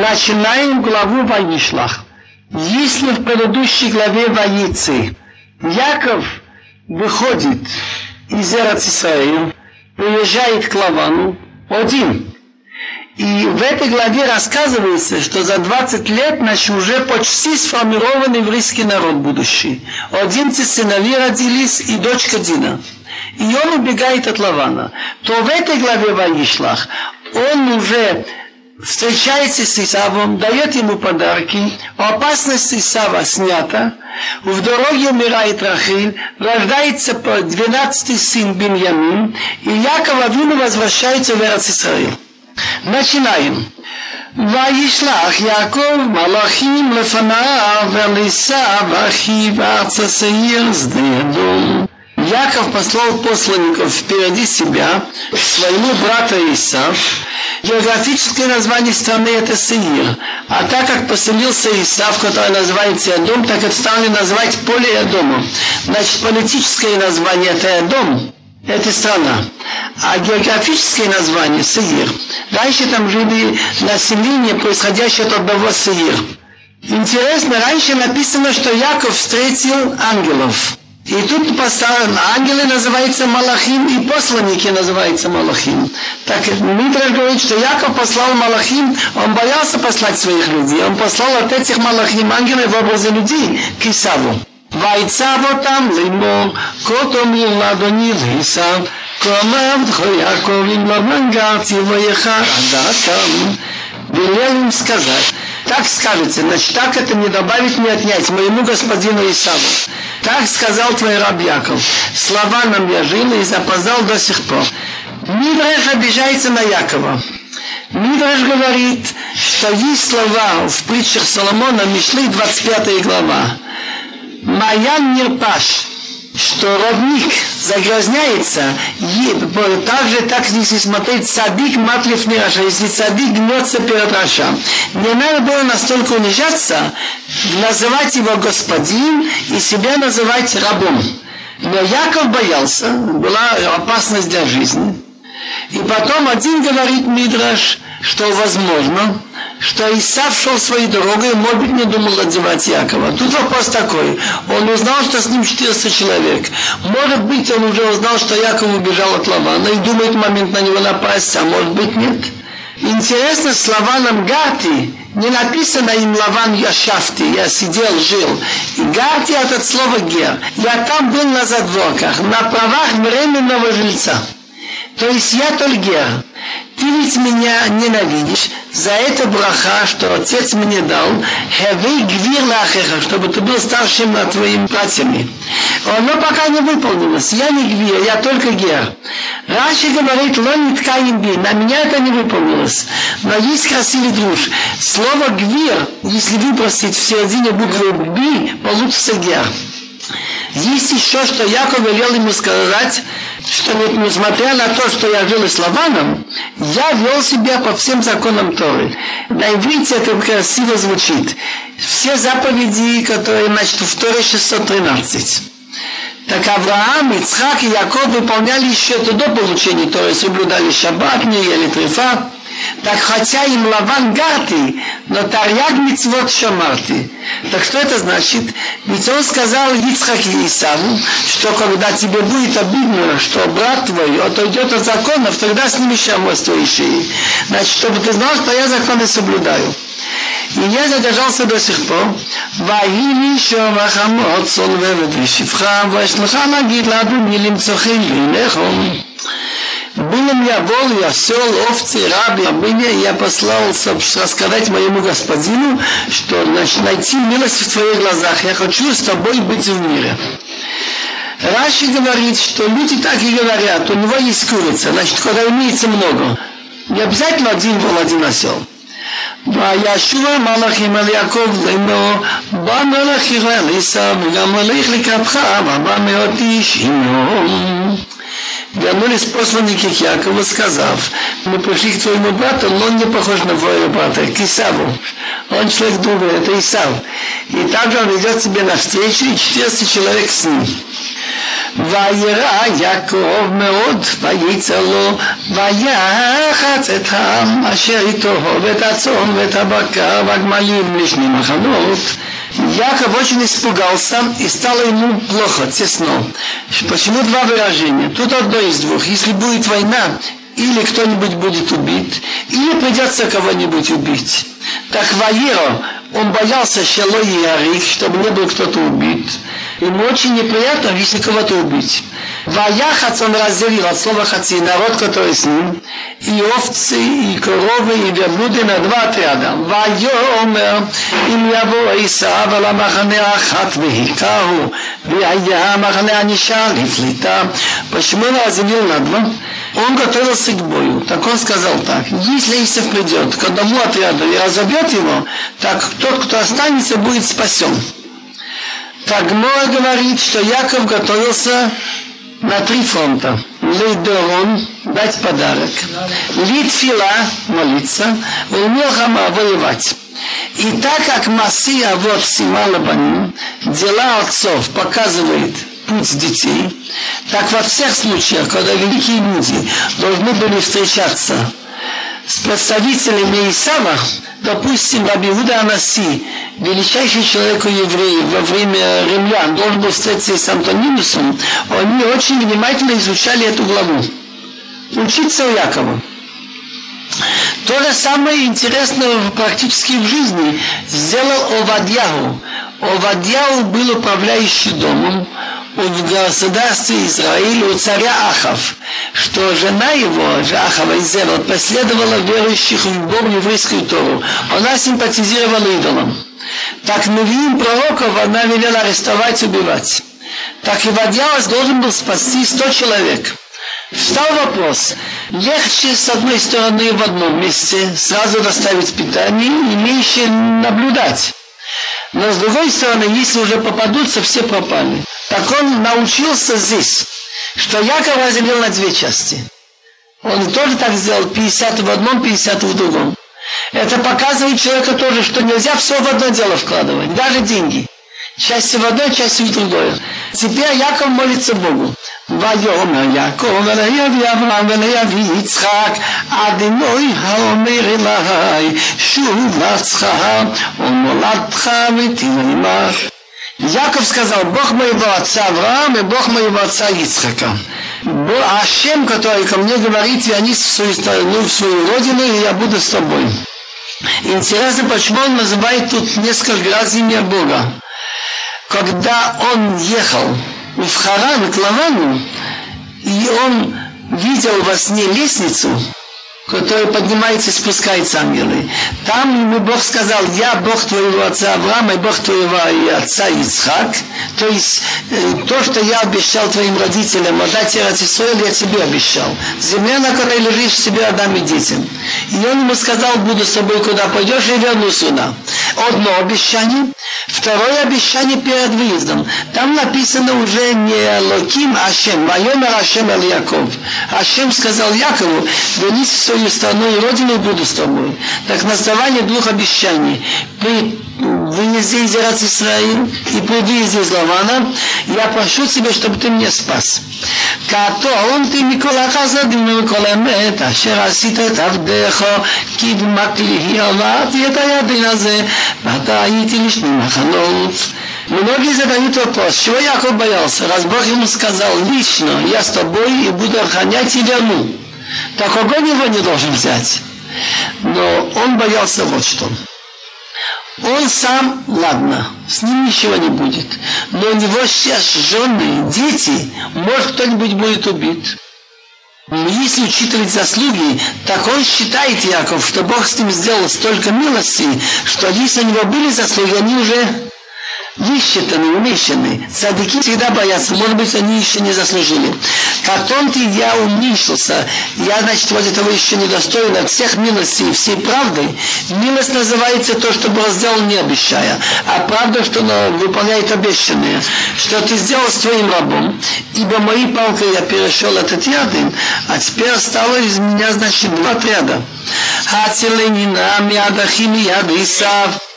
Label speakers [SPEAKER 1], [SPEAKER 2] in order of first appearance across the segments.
[SPEAKER 1] Начинаем главу Ваишлах. Если в предыдущей главе Ваицы Яков выходит из Эрцисраиля, приезжает к Лавану один. И в этой главе рассказывается, что за 20 лет значит, уже почти сформирован еврейский народ будущий. 11 сыновей родились и дочка Дина. И он убегает от Лавана. То в этой главе Ваишлах он уже встречается с Исавом, дает ему подарки, опасность Исава снята, в дороге умирает Рахиль, рождается 12-й сын Беньямин, и Яков Авину возвращается в Израиль. Начинаем. וישלח יעקב מלאכים לפניו ולעשו אחיו ארצה שעיר שדה אדום Яков послал посланников впереди себя к своему брату Исав. Географическое название страны это Сеир. А так как поселился Исав, который называется Эдом, так это стали называть поле Эдома. Значит, политическое название это Эдом, это страна. А географическое название Сеир. Раньше там жили население, происходящее от одного Сеир. Интересно, раньше написано, что Яков встретил ангелов. И тут поставлен, ангелы называются Малахим, и посланники называются Малахим. Так Митраш говорит, что Яков послал Малахим, он боялся послать своих людей. Он послал от этих Малахим ангелов в образе людей к Исаву. ויצב אותם לאמור, כה תאמרו לאדוני לעשו, כה אמר עבדך יעקב אם לבן גרתי ויחר עדתם. Велел им сказать, так скажете, значит, так это не добавить, не отнять моему господину Исаву. Так сказал твой раб Яков. С Лаваном я жил и запоздал до сих пор. Мидраш обижается на Якова. Мидраш говорит, что есть слова в притчах Соломона, משלי, 25 глава. מעין נרפש, что родник загрязняется, также так если смотреть צדיק מט לפני רשע, если цадик гнется перед רשע. Не надо было настолько унижаться, называть его господин и себя называть рабом. Но Яков боялся, была опасность для жизни. И потом один говорит Мидраш, что возможно, что Исав шел своей дорогой, может быть, не думал одевать Якова. Тут вопрос такой. Он узнал, что с ним 400 человек. Может быть, он уже узнал, что Яков убежал от Лавана и думает момент на него напасть, а может быть, нет. Интересно, с Лаваном Гати не написано им Лаван Яшафти, я сидел, жил. И Гати это слово гер. Я там был на задворках, на правах временного жильца. То есть я Тольгер. Ты ведь меня ненавидишь за это браха, что отец мне дал, хевей гвир лахеха, чтобы ты был старшим над твоими братьями. Оно пока не выполнилось. Я не гвир, я только гер. Раши говорит, лон би, на меня это не выполнилось. Но есть красивый друж. Слово гвир, если выбросить в середине буквы би, получится гер. Есть еще, что Яков велел ему сказать, что несмотря на то, что я жил с Лаваном, я вел себя по всем законам Торы. На иврите это красиво звучит. Все заповеди, которые, значит, в Торе 613. Так Авраам, Ицхак и Яков выполняли еще до получения Торы, соблюдали шаббат, не ели трефа. Так хотя им Лаван Гати, но Тарьяг Мицвод Шамарти. Так что это значит? Ведь он сказал Ицхак и Исаву, что когда тебе будет обидно, что брат твой отойдет от законов, тогда сними шамот с твоей шеи. Значит, чтобы ты знал, что я законы соблюдаю. И я задержался до сих пор. ויהי שום החמות צולבת ושפחה, וישלחה להגיד לאדוני למצוא חן בעיניכם. Было мне вол, я сел, овцы, раби, рабыня, и я послал рассказать моему господину, что значит, найти милость в твоих глазах. Я хочу с тобой быть в мире. Раши говорит, что люди так и говорят, у него есть курица, значит, когда имеется много. Не обязательно один вол, один осел. וישוב המלאכים אל יעקב לאמור בא מלאך אל עשיו וגם מלאך לקראתך ובא מאות איש עמו вернулись посланники к Якову, сказав, мы пришли к твоему брату, но он не похож на твоего брата, к Исаву. Он человек добрый, это Исав. И также он идет себе навстречу, и 400 человек с ним. וירא יעקב מאוד, וייצר לו, ויחץ את העם אשר איתו, ואת הצאן ואת הבקר והגמלים לשני מחנות. Яков очень испугался и стало ему плохо, тесно. Почему два выражения? Тут одно из двух. Если будет война, или кто-нибудь будет убит, или придется кого-нибудь убить. Так Ваеро, он боялся и Арих, чтобы не был кто-то убит. Ему очень неприятно, если кого-то убить. Ваяхац он разделил от слова хаци, народ, который с ним, и овцы, и коровы, и верблюды на два отряда. ויאמר אם יבוא עשיו על המחנה האחת והיכהו, והיה המחנה הנשאר לפליטה. Почему он разделил на два? Он готовился к бою. Так он сказал так, если Исав придет к одному отряду и разобьет его, так тот, кто останется, будет спасен. Тагмор говорит, что Яков готовился на три фронта. Лейдорон – дать подарок. Литфила – молиться. Умелхама – воевать. И так как Масия вот Симала Баним, дела отцов показывает путь детей, так во всех случаях, когда великие люди должны были встречаться с представителями Исава, допустим, Раби Иуда Анаси, величайший человек у во время римлян, должен был встретиться с Антонимусом, они очень внимательно изучали эту главу. Учиться у Якова. То же самое интересное практически в жизни сделал Овадьяу. Овадьяу был управляющий домом, в государстве Израиль у царя Ахав, что жена его, же Ахава Изевел, последовала верующих в Бог еврейскую Тору. Она симпатизировала идолам. Так Навиим пророков она велела арестовать и убивать. Так и Вадьяус должен был спасти сто человек. Встал вопрос, легче с одной стороны в одном месте сразу доставить питание, имеющее наблюдать. Но с другой стороны, если уже попадутся, все пропали. Так он научился здесь, что Яков разделил на две части. Он тоже так сделал, 50 в одном, 50 в другом. Это показывает человеку тоже, что нельзя все в одно дело вкладывать, даже деньги. Части в одно, части в другое. Теперь Яков молится Богу. ויאמר יעקב אל יביא אברהם ואל יביא יצחק אדינוי האומר אלי שוב ארצך ומולדתך ותהיה עמך Яков сказал, Бог моего отца Авраама и Бог моего отца Ицхака. Ашем, который ко мне говорит, вернись в свою страну, в свою родину, и я буду с тобой. Интересно, почему он называет тут несколько раз имя Бога. Когда он ехал в Харан к Лавану, и он видел во сне лестницу, который поднимается и спускается ангелы. Там ему Бог сказал, я Бог твоего отца Авраама и Бог твоего отца Ицхак. То есть э, то, что я обещал твоим родителям, отдать Израиль, я тебе обещал. Земля, на которой лежишь, себе отдам и детям. И он ему сказал, буду с тобой куда пойдешь и вернусь сюда. Одно обещание. Второе обещание перед выездом. Там написано уже не Локим, Ашем. Вайомер Ашем Эл Яков. Ашем сказал Якову, вернись в свою страну и родину и буду с тобой. Так на основании двух обещаний. При выезде из Ират Исраил и при выезде из Лавана я прошу тебя, чтобы ты меня спас. קטונתי מכל החסדים ומכל האמת אשר עשית את עבדך כי דמק לי עברתי את הידין הזה ואתה הייתי לשני מחנות Многие задают вопрос, чего Яков боялся, раз Бог ему сказал лично, я с тобой и буду охранять и верну. Так огонь его не должен взять. Но он боялся вот что. Он сам, ладно, с ним ничего не будет. Но у него сейчас жены, дети, может кто-нибудь будет убит. Если учитывать заслуги, так он считает, Яков, что Бог с ним сделал столько милости, что если у него были заслуги, они уже высчитаны, умещены. Садики всегда боятся, может быть, они еще не заслужили. Потом ты я уменьшился, я, значит, вот этого еще недостоин от всех милостей, всей правды. Милость называется то, что Бог сделал, не обещая, а правда, что выполняет обещанное, что ты сделал с твоим рабом, ибо моей палкой я перешел этот рядом, а теперь стало из меня, значит, два отряда. Хацеленина, миадахи, миад Исав.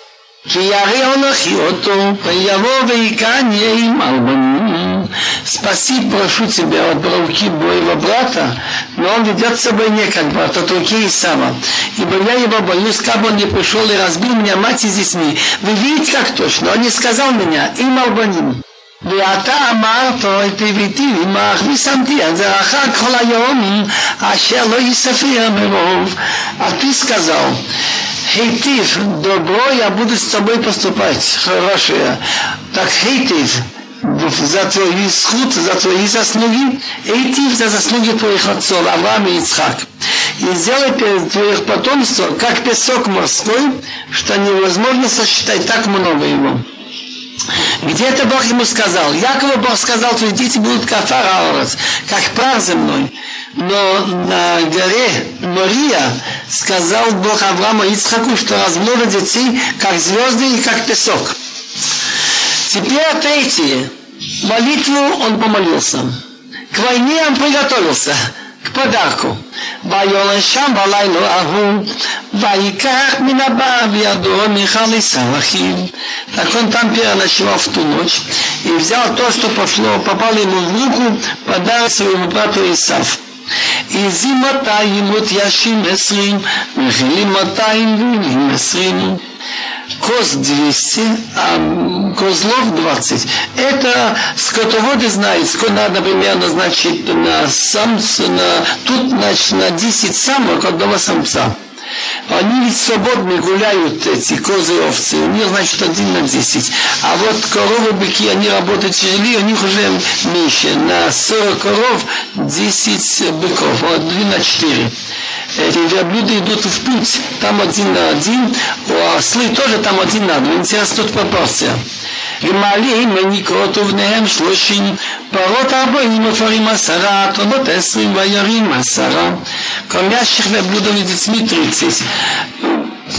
[SPEAKER 1] כי ירא אנכי אותו, ויבוא ויקן יהיה עם אלבנים, спаси, прошу тебя от руки моего брата, но он ведет с собой не как брат, от руки Исава. Ибо я его боюсь, как бы он не пришел и разбил меня мать и с детьми. Вы видите, как точно? Он не сказал меня, им албаним. ואתה אמרת את הביתי עמך ושמתי את זה אחר כל היום אשר לא יספר מרוב. А ты сказал, Хейтив, добро, я буду с тобой поступать, хорошее. Так Хейтив, за твои сход, за твои заслуги, Эйтив за заслуги твоих отцов, Авраам и Ицхак. И сделай твоих потомства, как песок морской, что невозможно сосчитать так много его. Где-то Бог ему сказал, Якову Бог сказал, твои дети будут кафар как прах земной. Но на горе Мария сказал Бог Аврааму и Ицхаку, что размножит детей, как звезды и как песок. Теперь третье. Молитву он помолился. К войне он приготовился к подарку. ויולן שם בלילה ההוא, ויקח מן הבא בידו מיכל עשיו אחיו. Так он там переночевал в ту ночь и взял то, что пошло, попало ему в руку, подарок своему брату Исав. עזים 200 ותיישים עשרים, מחילים 200 גבינים עשרים коз 200, а козлов 20. Это скотоводы знают, сколько надо примерно, значит, на самца, на, тут, значит, на 10 самок одного самца. Они ведь свободно гуляют, эти козы и овцы. У них, значит, один на 10. А вот коровы, быки, они работают тяжелее, у них уже меньше. На 40 коров 10 быков, вот 2 на 4 эти верблюды идут в путь, там один на один, у ослы тоже там один на два. Интересно, тут пропорция. גמלים מניקות ובניהם שלושים, פרות ארבעים ופרים עשרה, תונות עשרים וירים עשרה. Кормящих верблюдов и детьми тридцать.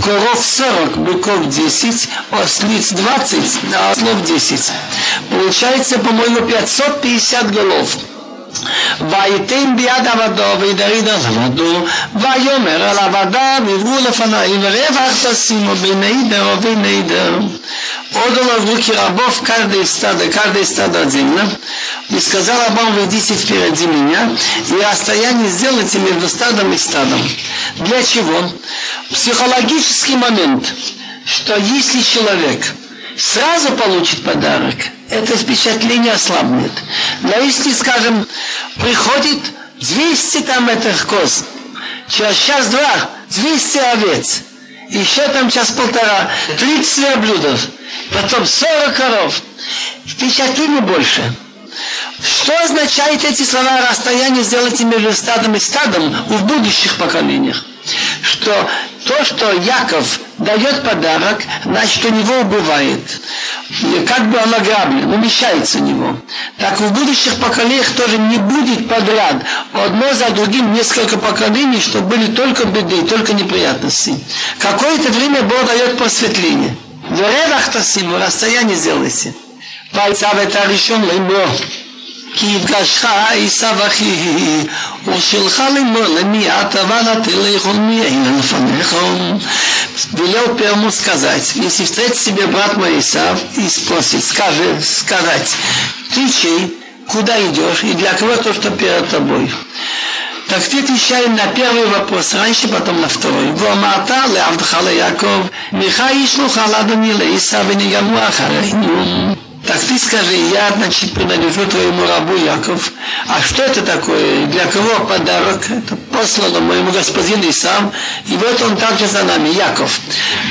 [SPEAKER 1] Коров 40, быков 10, ослиц 20, а ослов 10. Получается, по-моему, 550 голов. ויתן ביד עבדו וידריד על עבדו ויאמר על עבדיו עברו לפניי ורווח תשימו בין נדר ובין נדר отдала в руки рабов каждое стадо, каждое стадо отдельно, и сказал рабам, выйдите впереди меня, и расстояние сделайте между стадом и стадом. Для чего? Психологический момент, что если человек сразу получит подарок, это впечатление ослабнет. Но если, скажем, приходит 200 там этих коз, через час-два 200 овец, еще там час-полтора, 30 верблюдов, потом 40 коров, впечатление больше. Что означает эти слова расстояние сделайте между стадом и стадом в будущих поколениях? что то, что Яков дает подарок, значит, у него убывает. И как бы он ограблен, умещается у него. Так в будущих поколениях тоже не будет подряд одно за другим несколько поколений, что были только беды, только неприятности. Какое-то время Бог дает просветление. В ревах тасиму, расстояние сделайте. Пальца в это решен, либо כי יפגשך עשיו אחי ושלך לאמור למי אתה ותלך מי אין לפניך велел первому сказать, если встретит себе брат мой Исав и спросит, скажи, сказать, ты чей, куда идешь и для кого то, что перед тобой. Так ты отвечаем на первый вопрос раньше, потом на второй. ואמרת לעבדך ליעקב, מיכה ישלוך על אדוני לעשו ונגמרו אחרינו. Так ты скажи, я, значит, принадлежу твоему рабу Яков. А что это такое? Для кого подарок? Это послано моему господину сам. И вот он также за нами, Яков.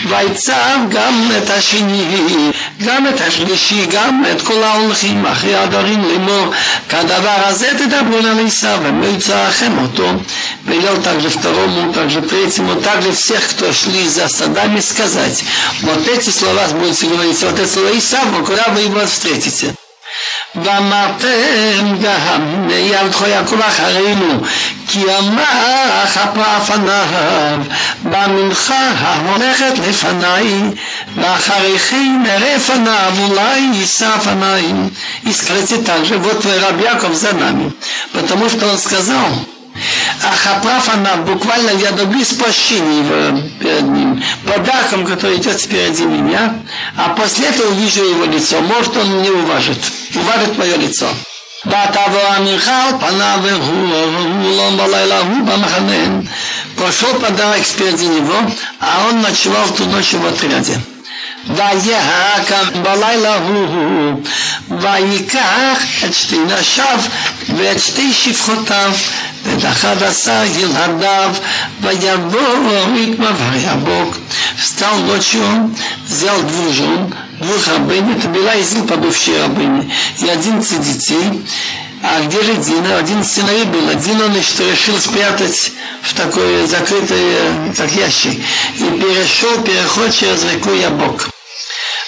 [SPEAKER 1] ויצב גם את השני, גם את השלישי, גם את כל ההולכים אחרי הדברים לאמור, כדבר הזה תדברו על עשיו, ומועצה לכם אותו. Велел также второму, также третьему, также всех, кто шли за садами, сказать. Вот эти слова будете говорить, вот эти слова Исав, куда вы его встретите. ואמרתם גם יעבדך יעקב אחרינו כי אמר כפרה פניו במנחה ההולכת לפניי ואחריכם נראה פניו אולי יישא פניי и скажите также вот твой раб Яков за нами потому что он сказал а Хаправ, она буквально, я добьюсь прощения перед ним, подарком, который идет впереди меня, а после этого увижу его лицо. Может, он не уважит, уважит мое лицо. Пошел подарок спереди него, а он ночевал ту ночь в отряде. ויהקם בלילה הוא, ויקח את שתי נשיו ואת שתי שפחותיו ואת אחד עשר ילדיו ויבוא יקמה ויבוק. Встал ночью, взял двух жен, двух рабынь, это была из них побывшие рабыни, и одиннадцать детей, а где же Дина? Один сыновей был. Один он что решил спрятать в такой закрытый, как ящик. И перешел переход через реку Ябок.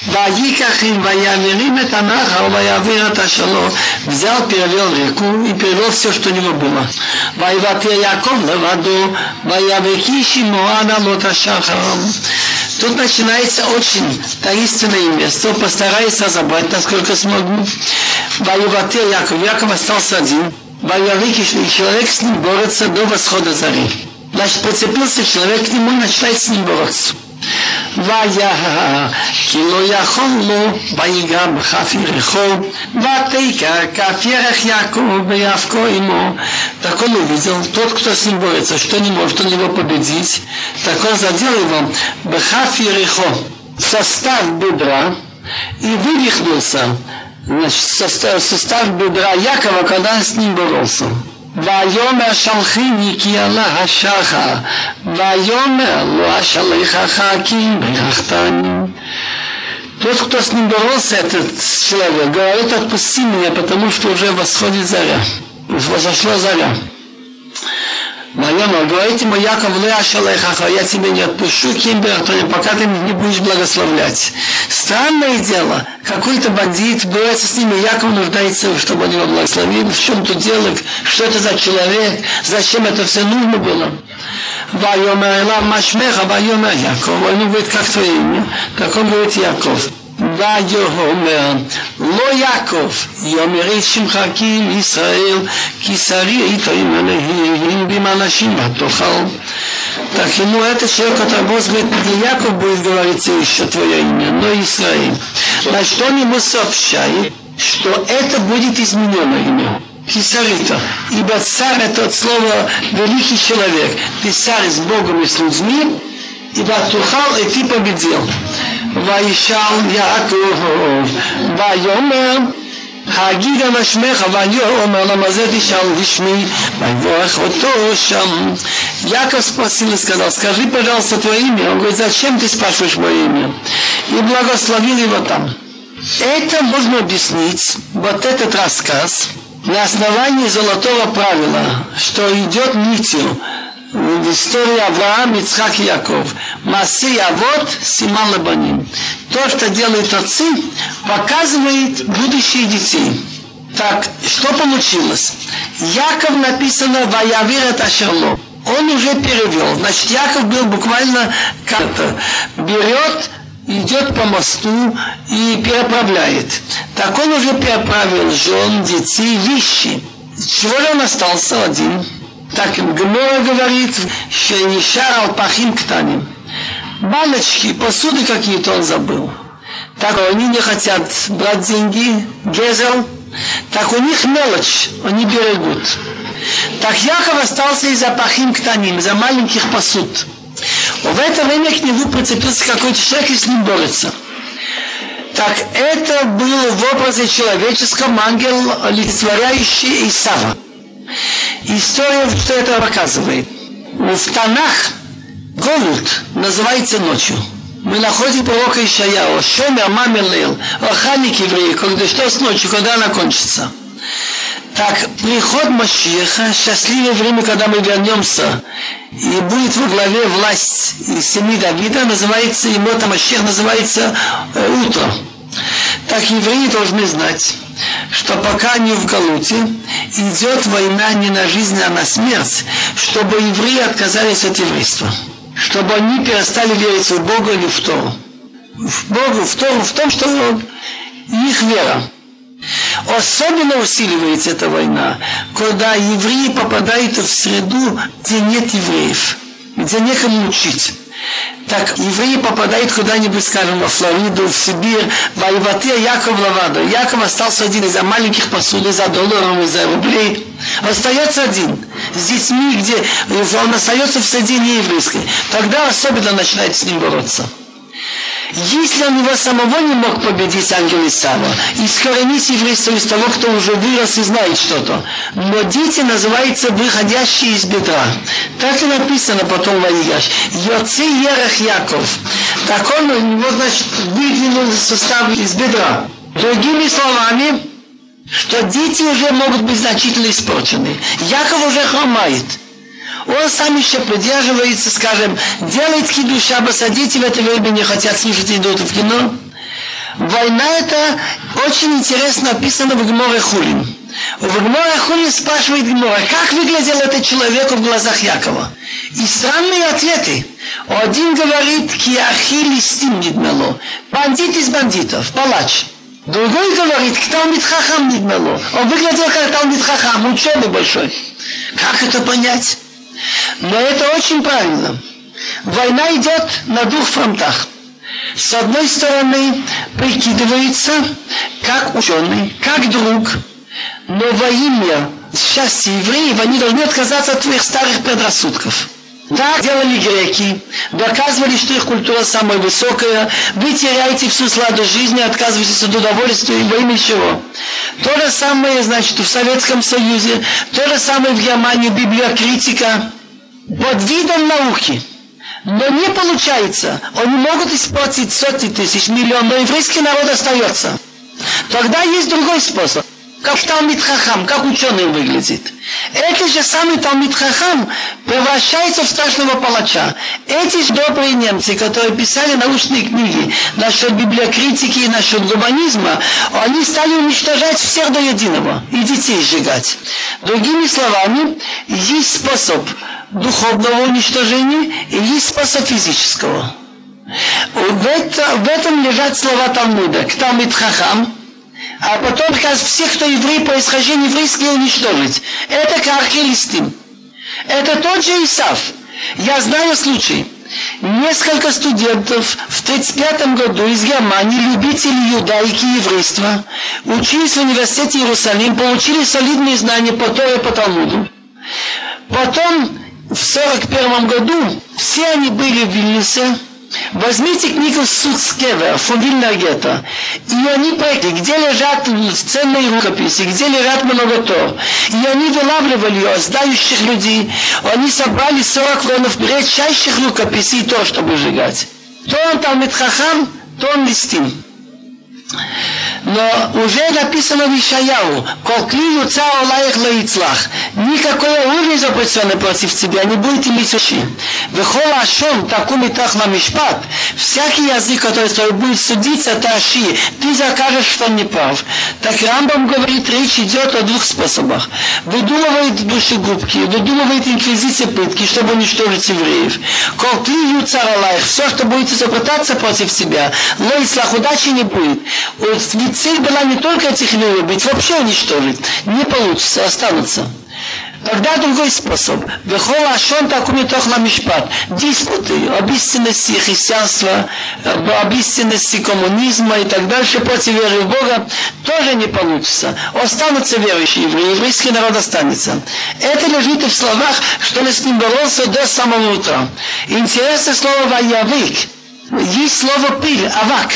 [SPEAKER 1] Вадиках им Ваямирим это Нахал, Ваявир это Шало. Взял, перевел реку и перевел все, что у него было. Ваивате Яков Леваду, Ваявеки Шимуана Лота Тут начинается очень таинственное место. Постараюсь разобрать, насколько смогу. Ваивате Яков. Яков остался один. Ваявеки человек с ним борется до восхода зари. Значит, прицепился человек к нему и начинает с ним бороться. ויה כי לא יכול לו ויגע בכף ירחו ותקע כף ירך יעקב ויאבקו עמו так он увидел, тот, кто с ним борется, что не может он его победить, так он задел его бхаф ерехо, состав бедра, и вывихнулся, значит, состав, состав бедра Якова, когда он с ним боролся. ויאמר שלחיני כי עלה השחר, ויאמר לא אשליך כי ברכתני. Тот, кто с ним боролся, этот человек, говорит, отпусти меня, потому что уже восходит заря. Возошла заря. Моем говорите ему, Яков, Леашалайхаха, я тебя не отпущу, Кимбертоне, пока ты не будешь благословлять. Странное дело, какой-то бандит борется с ними, Яков нуждается, чтобы он его благословил. В чем тут дело? Что это за человек? Зачем это все нужно было? Вайомер Элав Машмеха, Вайомер Яков. Он говорит, как твое имя? Так он говорит, Яков. ויאמר לא יעקב יאמר את שמך כי ישראל כי שרי איתו עם אלוהים бим אנשים ותאכל так ему это человек, который Бог говорит, не Яков будет говориться еще твое имя, но Израиль. Значит, он ему сообщает, что это будет изменено имя. Кисарита. Ибо царь это от слова великий человек. Ты царь с Богом и с людьми, ибо тухал и ты победил. וישאל יעקב ויאמר הגיד על שמך ויאמר למה זה תשאל בשמי ויברך אותו שם Яков спросил и сказал, скажи, пожалуйста, твое имя. Он говорит, зачем ты спрашиваешь мое имя? И благословил его там. Это можно объяснить, вот этот рассказ, на основании золотого правила, что идет нитью в истории Авраам, Ицхак и Яков. Маси Авод, Симан Лабаним. То, что делают отцы, показывает будущее детей. Так, что получилось? Яков написано «Ваявир это Ашерло». Он уже перевел. Значит, Яков был буквально как-то берет идет по мосту и переправляет. Так он уже переправил жен, детей, вещи. Чего же он остался один? Так им Гмора говорит, что не шарал пахим ктаним. Баночки, посуды какие-то он забыл. Так они не хотят брать деньги, гезел, так у них мелочь, они берегут. Так Яков остался из-за пахим ктаним, за маленьких посуд. В это время к нему прицепился какой-то человек и с ним борется. Так это был в образе человеческом ангел, олицетворяющий Исава. История что это показывает? В Танах Голод называется ночью. Мы находим пророка Ишаяу, Шомер Мамелил, охранник евреи, когда что с ночью, когда она кончится. Так, приход Машиеха, счастливое время, когда мы вернемся, и будет во главе власть семьи Давида, называется, ему там Машиех называется э, утро. Так евреи должны знать, что пока они в Галуте, идет война не на жизнь, а на смерть, чтобы евреи отказались от еврейства. Чтобы они перестали верить в Бога или в Тору. В Богу, в Тору, в том, что их вера. Особенно усиливается эта война, когда евреи попадают в среду, где нет евреев, где некому учить. Так евреи попадают куда-нибудь, скажем, во Флориду, в Сибирь, в Айвате Яков Лавадо. Яков остался один из-за маленьких посуд, из-за долларов, из-за рублей. Остается один. С детьми, где он остается в среде нееврейской. Тогда особенно начинает с ним бороться. Если он его самого не мог победить, ангел Исава, искоренить еврейство из того, кто уже вырос и знает что-то. Но дети называются выходящие из бедра. Так и написано потом в Аигаш. Йоци Ерах Яков. Так он, у него, значит, выдвинул состав из бедра. Другими словами, что дети уже могут быть значительно испорчены. Яков уже хромает он сам еще придерживается, скажем, делает хиду шабас, а дети в это время не хотят слушать идут в кино. Война это очень интересно описано в Гморе Хулин. В Гморе Хулин спрашивает Гмора, как выглядел этот человек в глазах Якова? И странные ответы. Один говорит, киахили стим нидмело. Бандит из бандитов, палач. Другой говорит, Талмит Хахам нидмело. Он выглядел как Талмит Хахам, ученый большой. Как это понять? Но это очень правильно. Война идет на двух фронтах. С одной стороны, прикидывается как ученый, как друг, но во имя счастья евреев они должны отказаться от своих старых предрассудков. Так делали греки, доказывали, что их культура самая высокая, вы теряете всю сладость жизни, отказываетесь от удовольствия во имя чего. То же самое, значит, в Советском Союзе, то же самое в Германии, библиокритика, под видом науки. Но не получается. Они могут испортить сотни тысяч, миллион, но еврейский народ остается. Тогда есть другой способ как Талмит Хахам, как ученый выглядит. Этот же самый Талмит Хахам превращается в страшного палача. Эти же добрые немцы, которые писали научные книги насчет библиокритики и насчет гуманизма, они стали уничтожать всех до единого и детей сжигать. Другими словами, есть способ духовного уничтожения и есть способ физического. В, это, в этом лежат слова Талмуда. К Талмит Хахам, а потом как всех, кто еврей, происхождение еврейское уничтожить. Это кархелистим. Это тот же Исав. Я знаю случай. Несколько студентов в 1935 году из Германии, любители юдаики и еврейства, учились в университете Иерусалим, получили солидные знания по Торе и по Талмуду. Потом, в 1941 году, все они были в Вильнюсе, Возьмите книгу Суцкевер, фон Вильнергета, и они проекты, где лежат ценные рукописи, где лежат много тор. И они вылавливали ее, знающих людей. Они собрали 40 клонов редчайших рукописей, то, чтобы сжигать. То он там Хахам, то он Листин. Но уже написано в Ишаяу, «Колкли юца олаих лаицлах». Никакой оружие запрещено против тебя не будет иметь уши. Вехол ашон такум и так на мишпат. Всякий язык, который будет судиться, это аши. Ты закажешь, что не прав. Так Рамбам говорит, речь идет о двух способах. Выдумывает душегубки, выдумывает инквизиция пытки, чтобы уничтожить евреев. Колкли юца олаих. Все, что будет изобретаться против тебя, лаицлах, удачи не будет. Ведь была не только этих людей убить, вообще уничтожить. Не получится, останутся. Тогда другой способ. Вехола ашон такуми тохла мишпат. Диспуты об истинности христианства, об истинности коммунизма и так дальше против веры в Бога тоже не получится. Останутся верующие евреи, еврейский народ останется. Это лежит и в словах, что он с ним боролся до самого утра. Интересное слово «ваявик». Есть слово «пиль», «авак».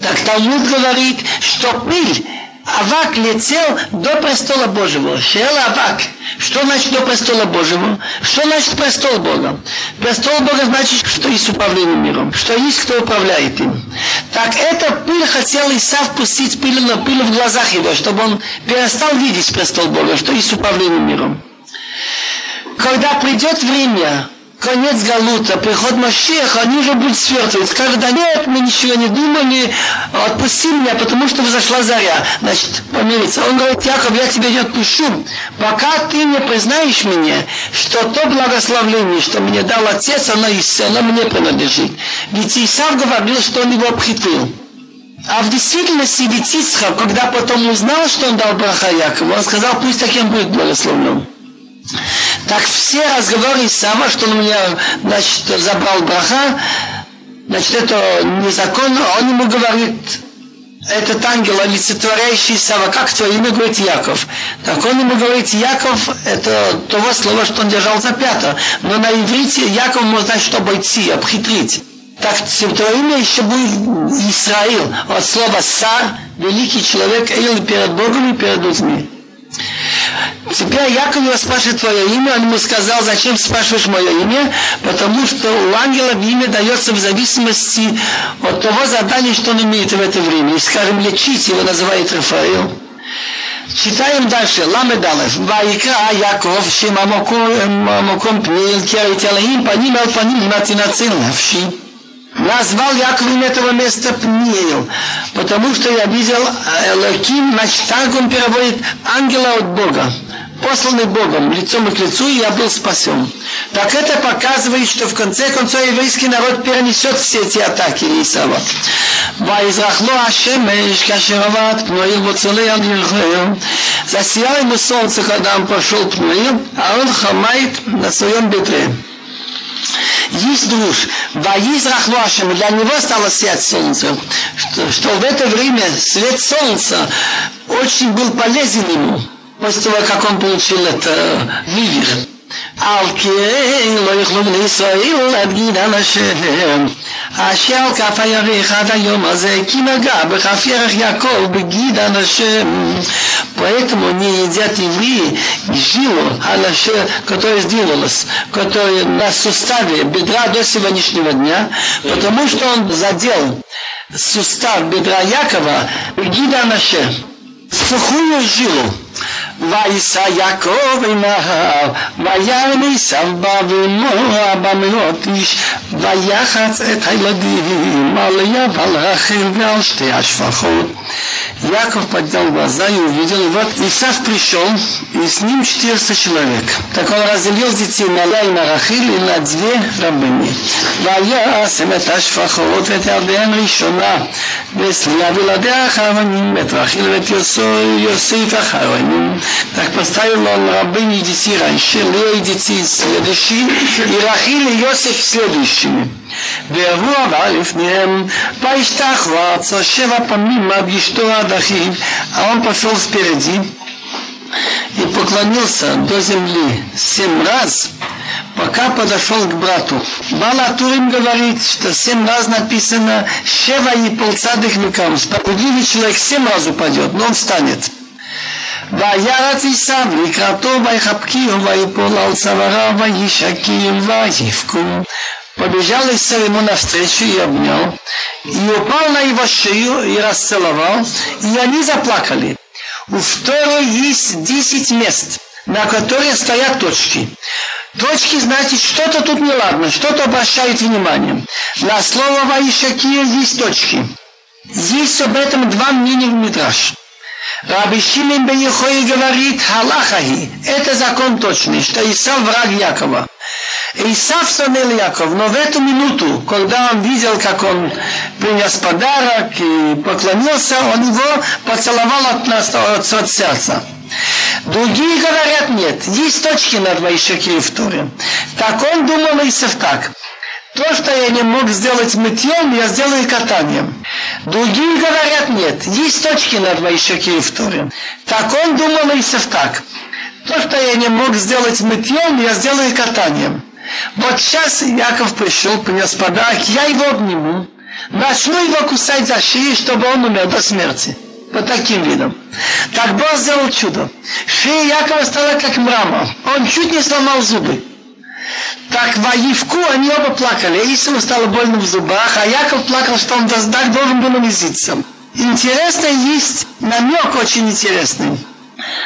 [SPEAKER 1] Так Талмуд говорит, что пыль, Авак летел до престола Божьего. Шел Авак. Что значит до престола Божьего? Что значит престол Бога? Престол Бога значит, что есть управление миром, что есть кто управляет им. Так эта пыль хотел Исав пустить пыль на пыль в глазах его, чтобы он перестал видеть престол Бога, что есть управление миром. Когда придет время, конец Галута, приход Машеха, они уже будут свертывать. Скажут, да нет, мы ничего не думали, отпусти меня, потому что взошла заря. Значит, помириться. Он говорит, Яков, я тебя не отпущу, пока ты не признаешь мне, что то благословление, что мне дал Отец, оно, оно мне принадлежит. Ведь Исав говорил, что он его обхитрил. А в действительности ведь Ицхак, когда потом узнал, что он дал браха Якову, он сказал, пусть таким будет благословлен. Так все разговоры Исава, что он меня, значит, забрал браха, значит, это незаконно, он ему говорит, этот ангел, олицетворяющий Сава, как твое имя говорит Яков. Так он ему говорит, Яков, это того слова, что он держал за пято. Но на иврите Яков может значит обойти, обхитрить. Так твое имя еще будет Израил. От слова сар, великий человек, или перед Богом и перед людьми. Тебя Яковлева спрашивает твое имя, он ему сказал, зачем спрашиваешь мое имя, потому что у ангела имя дается в зависимости от того задания, что он имеет в это время. И, скажем, лечить его называет Рафаил. Читаем дальше. Ламед Алеф. Байка, Яков, Шима Моком Пнил, Керит Алаим, Паним Алпаним, Матинацин Левши. назвал Яковом этого места Пниил, потому что я видел Элоким, значит, так он переводит ангела от Бога, посланный Богом, лицом к лицу, и я был спасен. Так это показывает, что в конце концов еврейский народ перенесет все эти атаки Исава. ויזרח לו השמש כאשר עבד פנויל בוצלי על ירחם. засиял ему солнце, когда он пошел пнуил, а он хамает на своем бедре есть душ, Ваизрах Лошем, для него стало сиять солнце, что, что в это время свет солнца очень был полезен ему, после того, как он получил это вивер. על כן לא יוכלו בני ישראל להגיד על השם אשר כף הירך עד היום הזה כי נגע בכף ירך יעקב בגיד על השם Поэтому не едят евреи жилу, анаша, которая сделалась, которая на суставе бедра до сегодняшнего дня, потому что он задел сустав бедра Якова, гида анаша, сухую жилу. ויישא יעקב עיניו, וירא עשיו בא ומוע במאות איש, ויחץ את הילדים על ליה ועל רחל ועל שתי השפחות. Яков поднял глаза и увидел, и вот Исав пришел, и с ним 400 человек. Так он разделил детей на Ля и на Рахиль и на две рабыни. ויעשם את השפחות ואת ילדיהן ראשונה, וסליה וילדיה אחרונים, ואת רחיל ואת יוסף אחרונים. Так поставил он рабыни и детей раньше, Лея и детей следующие, и Рахиль и Йосиф следующими. והוא עבר לפניהם, וישתחווה שבע פעמים עד אשתו עד אחיו, а он пошел впереди и поклонился до земли семь раз, пока подошел к брату. Балатурим говорит, что семь раз написано «Шева и полцадых векам». Справедливый человек семь раз упадет, но он встанет. וירץ עשיו לקראתו ויחבקיהו ויפול על צוואריו וישקים ויבכו. Побежал Исав ему навстречу и обнял, и упал на его шею и расцеловал, и они заплакали. У второй есть десять мест, на которые стоят точки. Точки, значит, что-то тут неладно, что-то обращает внимание. На слово Ваишакия есть точки. Есть об этом два мнения в Мидраш. Раби Шимин бен говорит, Халахахи, это закон точный, что Исав враг Якова. Исав сонел Яков, но в эту минуту, когда он видел, как он принес подарок и поклонился, он его поцеловал от нас, от, сердца. Другие говорят, нет, есть точки над Вайшаки в Торе. Так он думал Исав так. То, что я не мог сделать мытьем, я сделаю катанием. Другие говорят, нет, есть точки над Вайшаки в Торе. Так он думал Исав так. То, что я не мог сделать мытьем, я сделаю катанием. Вот сейчас Яков пришел, принес подарок, я его обниму, начну его кусать за шею, чтобы он умер до смерти. Вот таким видом. Так Бог сделал чудо. Шея Якова стала как мрамор. Он чуть не сломал зубы. Так в Аивку они оба плакали. Исаму стало больно в зубах, а Яков плакал, что он так должен был унизиться. Интересно есть намек очень интересный.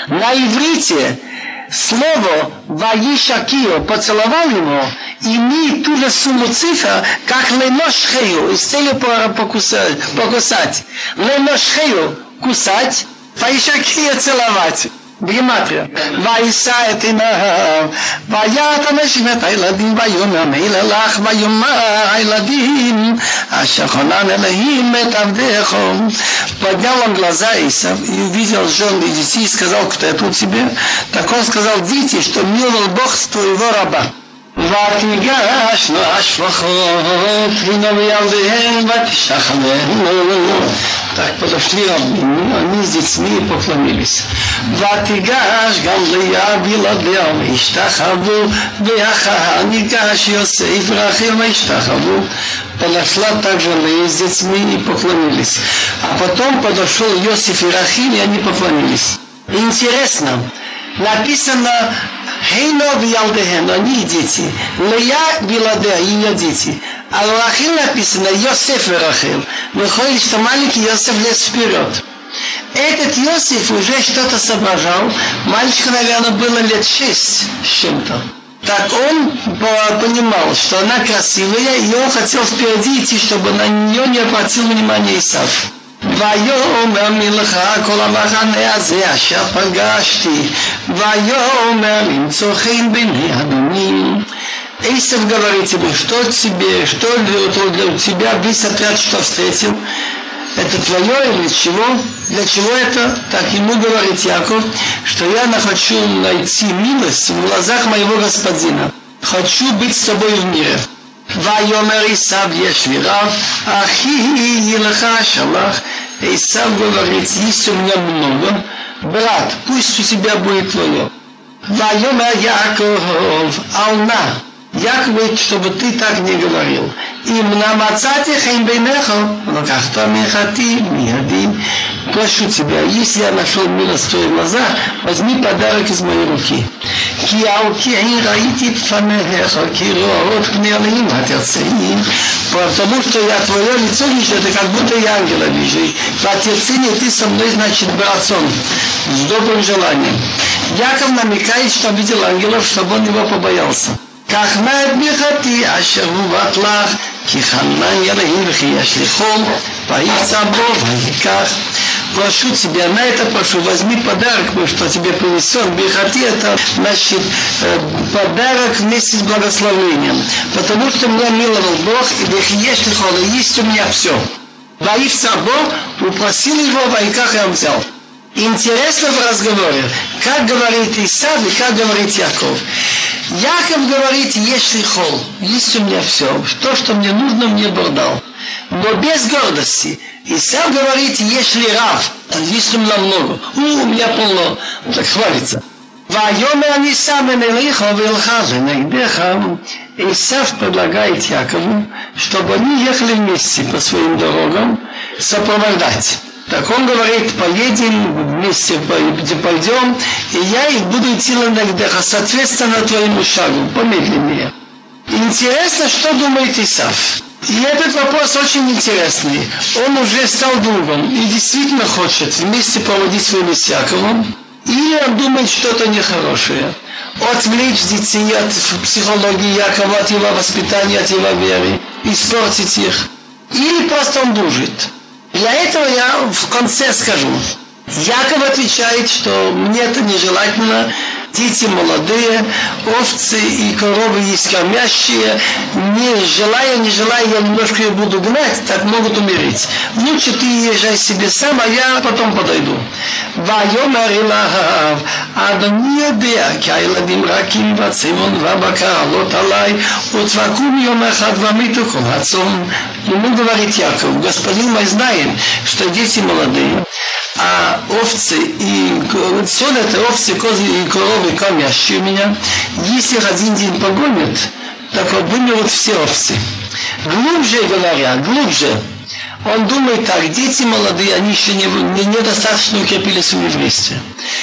[SPEAKER 1] На иврите слово «Ваишакио» поцеловал его, имеет ту же сумму цифр, как «Леношхею» с целью покусать. «Леношхею» – кусать, «Ваишакио» – целовать. בגימטריה. ויישא את עיניו, ויראת אנשים את הילדים, ויאמר מילא לך, ויאמר הילדים, אשר חונן אלוהים את עבדיך. Поднял он глаза и увидел жен и детей и сказал, кто я тут тебе? Так он сказал, дети, что миловал Бог твоего раба. ותיגשנו השפחות, הנה וילדיהן ותשתחווינו. Так подошли они с детьми и поклонились. ותיגש גם לאה בלעדיה והשתחוו, ואחר ניגש יוסף ורחל והשתחוו. Подошла также Лея с детьми и поклонились. А потом подошел Йосиф и Рахиль, и они поклонились. Интересно, написано Хейно Виалдехен, они дети. Лея Биладея, ее дети. А у Рахил написано Йосеф и Рахил. Выходит, что маленький Йосеф лез вперед. Этот Йосиф уже что-то соображал. Мальчику, наверное, было лет шесть с чем-то. Так он понимал, что она красивая, и он хотел впереди идти, чтобы на нее не обратил внимания Исав. ויאמר מלכה כל המחנה הזה אשר פגשתי ויאמר למצוא חן בעיני אדוני Эйсов говорит ему, что тебе, что для, для тебя весь отряд, что встретил, это твое или чего? Для чего это? Так ему говорит Яков, что я хочу найти милость в глазах моего господина. Хочу быть с тобой в мире. ויאמר עשיו יש לי רב, אחי ילך שלח. Исав говорит, есть у меня много, брат, пусть у тебя будет твое. Вайомер Яков, Ална, Яков говорит, чтобы ты так не говорил. אם נמצאתי חן בעיניך, לקחת מחתי מידי, прошу тебя, если я нашел милость в твоих глазах, возьми подарок из моей руки. כי על כי ראיתי את פניך, כי רואות פני אלוהים התרצני, потому что я твое лицо вижу, это как будто я ангела вижу. В отерцении ты со мной, значит, братцом, с добрым желанием. Яков намекает, что видел ангелов, чтобы он его побоялся. כך נא את ברכתי אשר הובט לך, כי חנן אלוהים וכי ישליחו, ויפצע בו ויקח. Прошу тебя, на это прошу, возьми подарок, что тебе принесет. Бихати это, значит, подарок вместе с благословением. Потому что меня миловал Бог, и бехиеш лихола, есть у меня все. Ваифца Бог, упросил его, вайках я взял. Интересно в разговоре, как говорит Исав и как говорит Яков. Яков говорит, если хол, есть у меня все, то, что мне нужно, мне Бог дал. Но без гордости. И сам говорит, если рав, есть у меня много, у, у меня полно, он так хвалится. ויאמר אני שם אליך ואלך ונגדך Исав предлагает Якову, чтобы они ехали вместе по своим дорогам сопровождать. Так он говорит, поедем вместе, пойдем, и я их буду идти на Нагдеха, соответственно твоему шагу, помедленнее. Интересно, что думает Исав. И этот вопрос очень интересный. Он уже стал другом и действительно хочет вместе проводить время с Яковом. Или он думает что-то нехорошее. Отвлечь детей от психологии Якова, от его воспитания, от его веры, испортить их. Или просто он дружит. Для этого я в конце скажу. Яков отвечает, что мне это нежелательно, дети молодые, овцы и коровы есть кормящие, не желая, не желая, я немножко ее буду гнать, так могут умереть. Лучше ты езжай себе сам, а я потом подойду. ויאמר אליו, אדוני יודע כי הילדים רכים והצמון והבקר עלות עליי וצבקום יום אחד והמיתו כל הצום. Ему говорит Яков, господин мой знает, что дети молодые, а овцы и все это овцы, козы и коровы кормящие меня, если их один день погонят, так вот вымерут все овцы. Глубже говоря, глубже, он думает так, дети молодые, они еще не, не, недостаточно укрепили свое еврейство.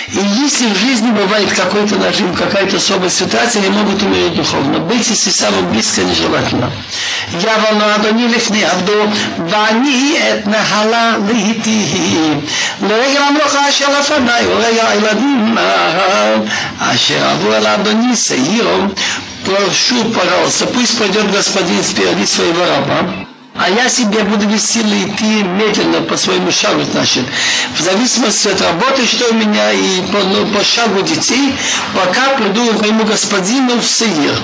[SPEAKER 1] И если в жизни бывает какой-то нажим, какая-то особая ситуация, они могут умереть духовно. Быть если самым близко нежелательно. Я волну Адони лифни Абду, ואני את נחלה לעיתי. לרגל המלוכה אשר לפניי, ורגע הילדים אשר עברו אל אדוני שעירו. Прошу, пожалуйста, пусть пойдет господин впереди своего раба, а я себе буду силы идти медленно по своему шагу, значит, в зависимости от работы, что у меня, и по, ну, по шагу детей, пока приду к моему господину в Сеир.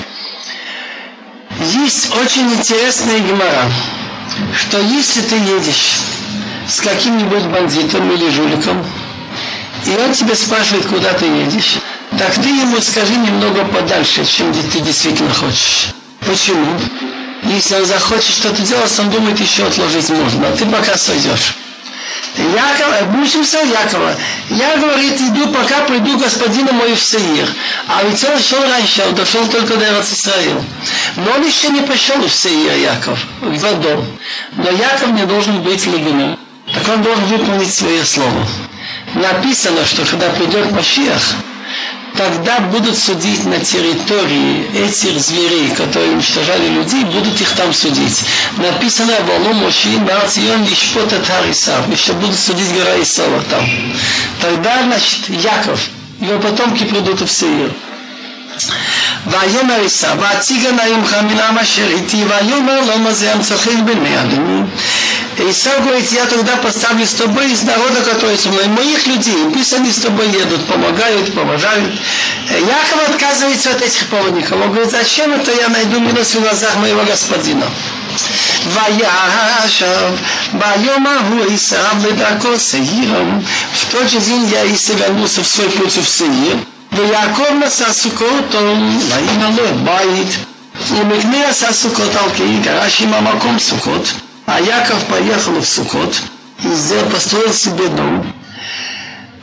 [SPEAKER 1] Есть очень интересная гемора, что если ты едешь с каким-нибудь бандитом или жуликом, и он тебя спрашивает, куда ты едешь, так ты ему скажи немного подальше, чем ты действительно хочешь. Почему? Если он захочет что-то делать, он думает, еще отложить можно, а ты пока сойдешь. Яков, мучимся Якова. Я, говорит, иду, пока приду господину мой в Сеир. А ведь он шел раньше, он дошел только до Израил. Но он еще не пошел в Сеир, Яков, в дом. Но Яков не должен быть легуном. Так он должен выполнить свое слово. Написано, что когда придет Машиах, тогда будут судить на территории этих зверей, которые уничтожали людей, будут их там судить. Написано в Аллу Мошин Барцион Лишпота Тарисав, еще будут судить гора Исава там. Тогда, значит, Яков, его потомки придут в Сеир. ויאמר עשיו, ואציגה נעימך מן עם אשר איתי, ויאמר לא מה זה המשחק בני אדוני. Исав говорит, я тогда поставлю с тобой из народа, который со мной, моих людей, пусть они с тобой едут, помогают, помогают. Яков отказывается от этих поводников. Он говорит, зачем это я найду милость в глазах моего господина? וישב ביום ההוא עשיו לדרכו שעירם. В тот же день я Исав вернулся в свой путь в Сеир. ויעקב נשא סוכות, ויהי לו בית. ומקנה עשה סוכות על כי גרש עם המקום סוכות. А Яков поехал в Сукот и сделал, построил себе дом.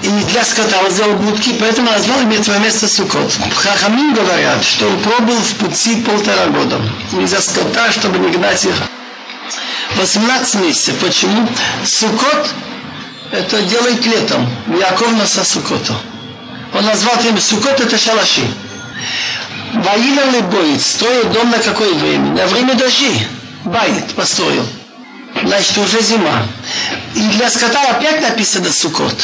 [SPEAKER 1] И для скота он сделал будки, поэтому назвал это место Сукот. Хахамин говорят, что он пробыл в пути полтора года. Из-за скота, чтобы не гнать их. 18 месяцев. Почему? Сукот это делает летом. Яков носа Сукоту. Он назвал им Сукот это шалаши. Воилер Лебоит строил дом на какое время? На время дождей. Байт построил значит уже зима. И для скота опять написано Сукот.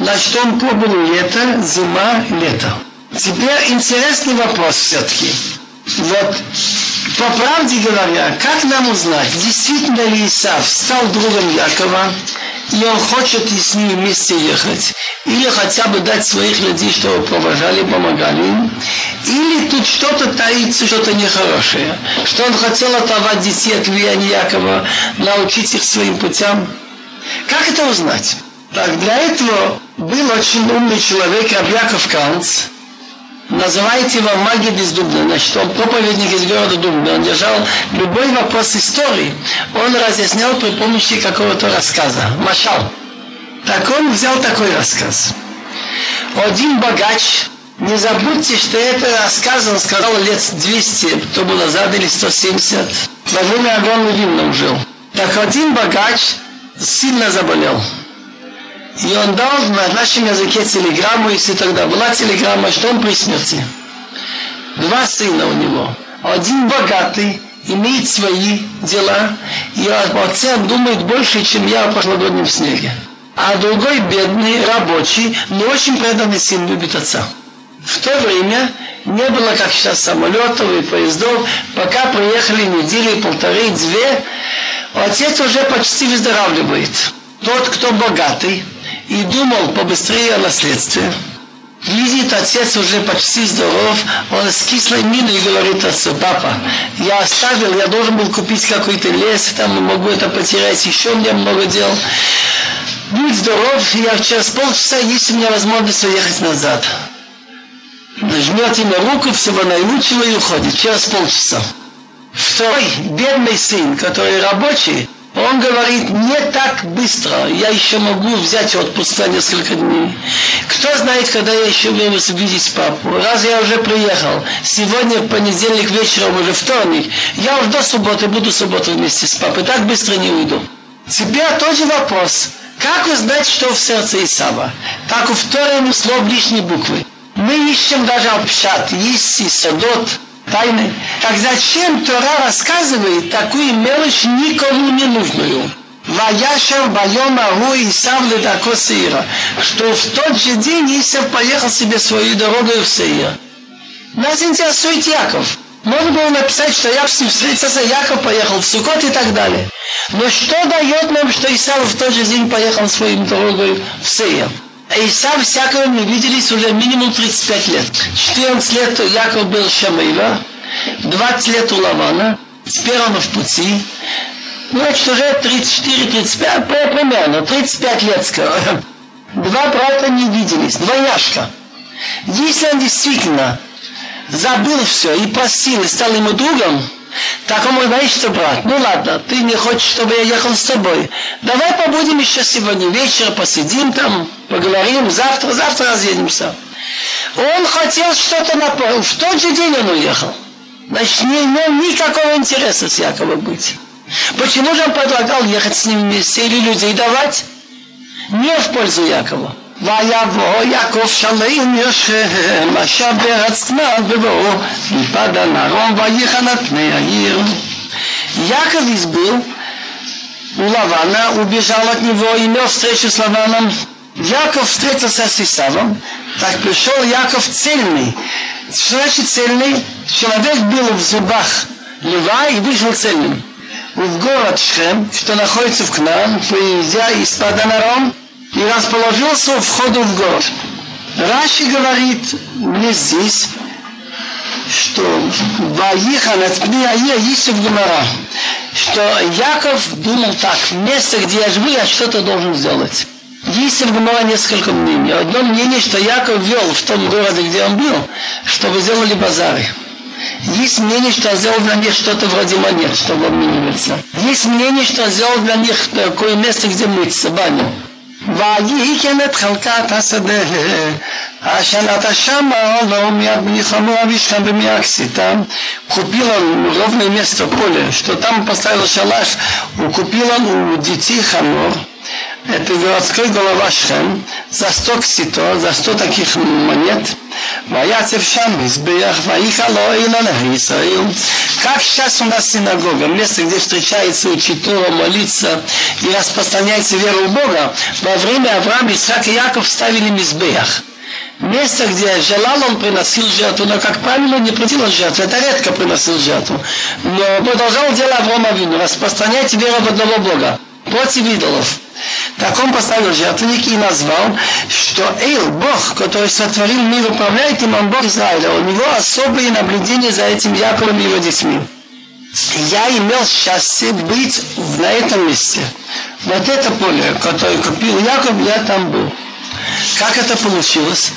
[SPEAKER 1] Значит, он пробыл лето, зима, лето. Теперь интересный вопрос все-таки. Вот, по правде говоря, как нам узнать, действительно ли Исав стал другом Якова, и он хочет с ними вместе ехать, или хотя бы дать своих людей, чтобы провожали, помогали им, или тут что-то таится, что-то нехорошее, что он хотел оторвать детей от влияния Якова, научить их своим путям. Как это узнать? Так, для этого был очень умный человек, Абьяков Канц, называйте его магия бездумная. Значит, он проповедник из города Дубна. Он держал любой вопрос истории. Он разъяснял при помощи какого-то рассказа. Машал. Так он взял такой рассказ. Один богач, не забудьте, что это рассказ, он сказал лет 200, то было назад или 170. Во время огромного винном жил. Так один богач сильно заболел. И он дал на нашем языке телеграмму, если тогда была телеграмма, что он при смерти. Два сына у него. Один богатый, имеет свои дела, и о отце думает больше, чем я о прошлогоднем снеге. А другой бедный, рабочий, но очень преданный сын любит отца. В то время не было, как сейчас, самолетов и поездов. Пока приехали недели, полторы, две, отец уже почти выздоравливает. Тот, кто богатый, и думал побыстрее о наследстве. Видит отец уже почти здоров, он с кислой миной говорит отцу, папа, я оставил, я должен был купить какой-то лес, там могу это потерять, еще у меня много дел. Будь здоров, я через полчаса есть у меня возможность уехать назад. Жмет ему руку, всего наилучшего и уходит через полчаса. Второй бедный сын, который рабочий, он говорит, не так быстро, я еще могу взять отпуск на несколько дней. Кто знает, когда я еще вернусь увидеть папу. Раз я уже приехал, сегодня в понедельник вечером, уже вторник, я уже до субботы буду субботу вместе с папой, так быстро не уйду. Теперь тот же вопрос. Как узнать, что в сердце Исава? Так у второго слов лишней буквы. Мы ищем даже обшат, есть и садот, тайны. Так зачем Тора рассказывает такую мелочь никому не нужную? Ваяшев Байома Ру Исав Ледако Сеира, что в тот же день Исав поехал себе свою дорогу в Сеир. Нас интересует Яков. Можно было написать, что я встретился, Яков поехал в Сукот и так далее. Но что дает нам, что Исав в тот же день поехал своим дорогой в Сея? Исав всякого не виделись уже минимум 35 лет. 14 лет Яков был Шамейла, 20 лет у Лавана, теперь он в пути. Значит, уже 34-35, примерно, 35 лет, скоро. Два брата не виделись, двойняшка. Если он действительно забыл все и просил, и стал ему другом, так он мой что брат, ну ладно, ты не хочешь, чтобы я ехал с тобой. Давай побудем еще сегодня вечером, посидим там, поговорим, завтра, завтра разъедемся. Он хотел что-то напомнить. В тот же день он уехал. Значит, не имел никакого интереса с Яковом быть. Почему же он предлагал ехать с ним вместе или людей давать? Не в пользу Якова. ויבוא יעקב שלם יושב, אשר בארץ כנען בבואו מפד הנרום ויחן על פני העיר. Яков избыл у Лавана, убежал от него, имел встречу с Лаваном. Яков встретился с Исавом, так пришел Яков цельный. Что значит цельный? Человек был в зубах льва и вышел цельным. В город Шхем, что находится в Кнан, приезжая из Паданаром, и расположился у входа в город. Раши говорит мне здесь, что Ваихан от Пниаир есть в Гумара, что Яков думал так, в месте, где я живу, я что-то должен сделать. Есть в Гумара несколько мнений. Одно мнение, что Яков вел в том городе, где он был, чтобы сделали базары. Есть мнение, что он сделал для них что-то вроде монет, чтобы обмениваться. Есть мнение, что он сделал для них такое место, где мыться, баню. וייכן את חלקת השדה, השנת השמה לא מיד бнихаму авишкам бмякси. Там купил он ровное место поля, что там поставил шалаш, купил он детей хамор это городской голова Шхем, за сто ксито, за сто таких монет, ויצב שם מזבח, ויחלו אילון ישראל. Как сейчас у нас синагога, место, где встречается учить Тору, молиться и распространяется вера в Бога, во время Авраама, Исаак и Яков ставили мизбеях. Место, где желал он приносил жертву, но, как правило, не приносил жертву. Это редко приносил жертву. Но продолжал дело Авраама Вину, распространять веру в одного Бога против идолов. Так он поставил жертвенник и назвал, что Эйл, Бог, который сотворил мир, управляет им, он Бог Израиля. У него особые наблюдения за этим Яковом и его детьми. Я имел счастье быть на этом месте. Вот это поле, которое купил Яков, я там был. Как это получилось?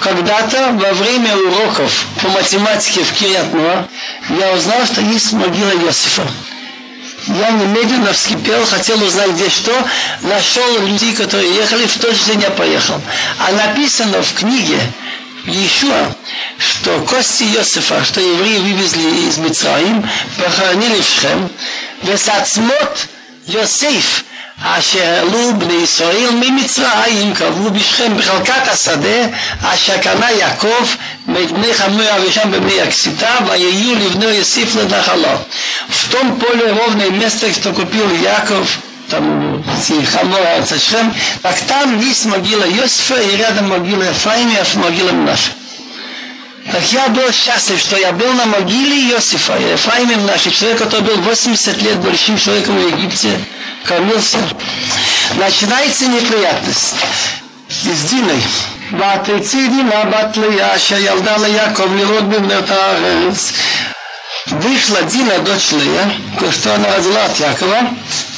[SPEAKER 1] Когда-то во время уроков по математике в Кириатнуа я узнал, что есть могила Иосифа. Я немедленно вскипел, хотел узнать, где что. Нашел людей, которые ехали, в тот же день я поехал. А написано в книге еще, что кости Иосифа, что евреи вывезли из Мицраим, похоронили в Шхем. Весацмот Йосиф, אשר העלו בני ישראל ממצרים קבעו בשכם בחלקת השדה אשר קנה יעקב מאת בני חמור הראשון במי הקסיתה ויהיו לבנו יוסיף לנחלו. В том поле ровное место, что купил Яков, там Хамор Ацашхем, так там есть могила Йосифа и рядом могила Ефраима и могила Мнаше. Так я был счастлив, что я был на могиле Иосифа, Ефраима Мнаше, человек, который был 80 лет большим человеком в Египте, кормился. Начинается неприятность. с Диной. ותצי דינה בת ליה שילדה ליעקב לראות בבנות הארץ. Вышла Дина, дочь Лея, что она родила от Якова,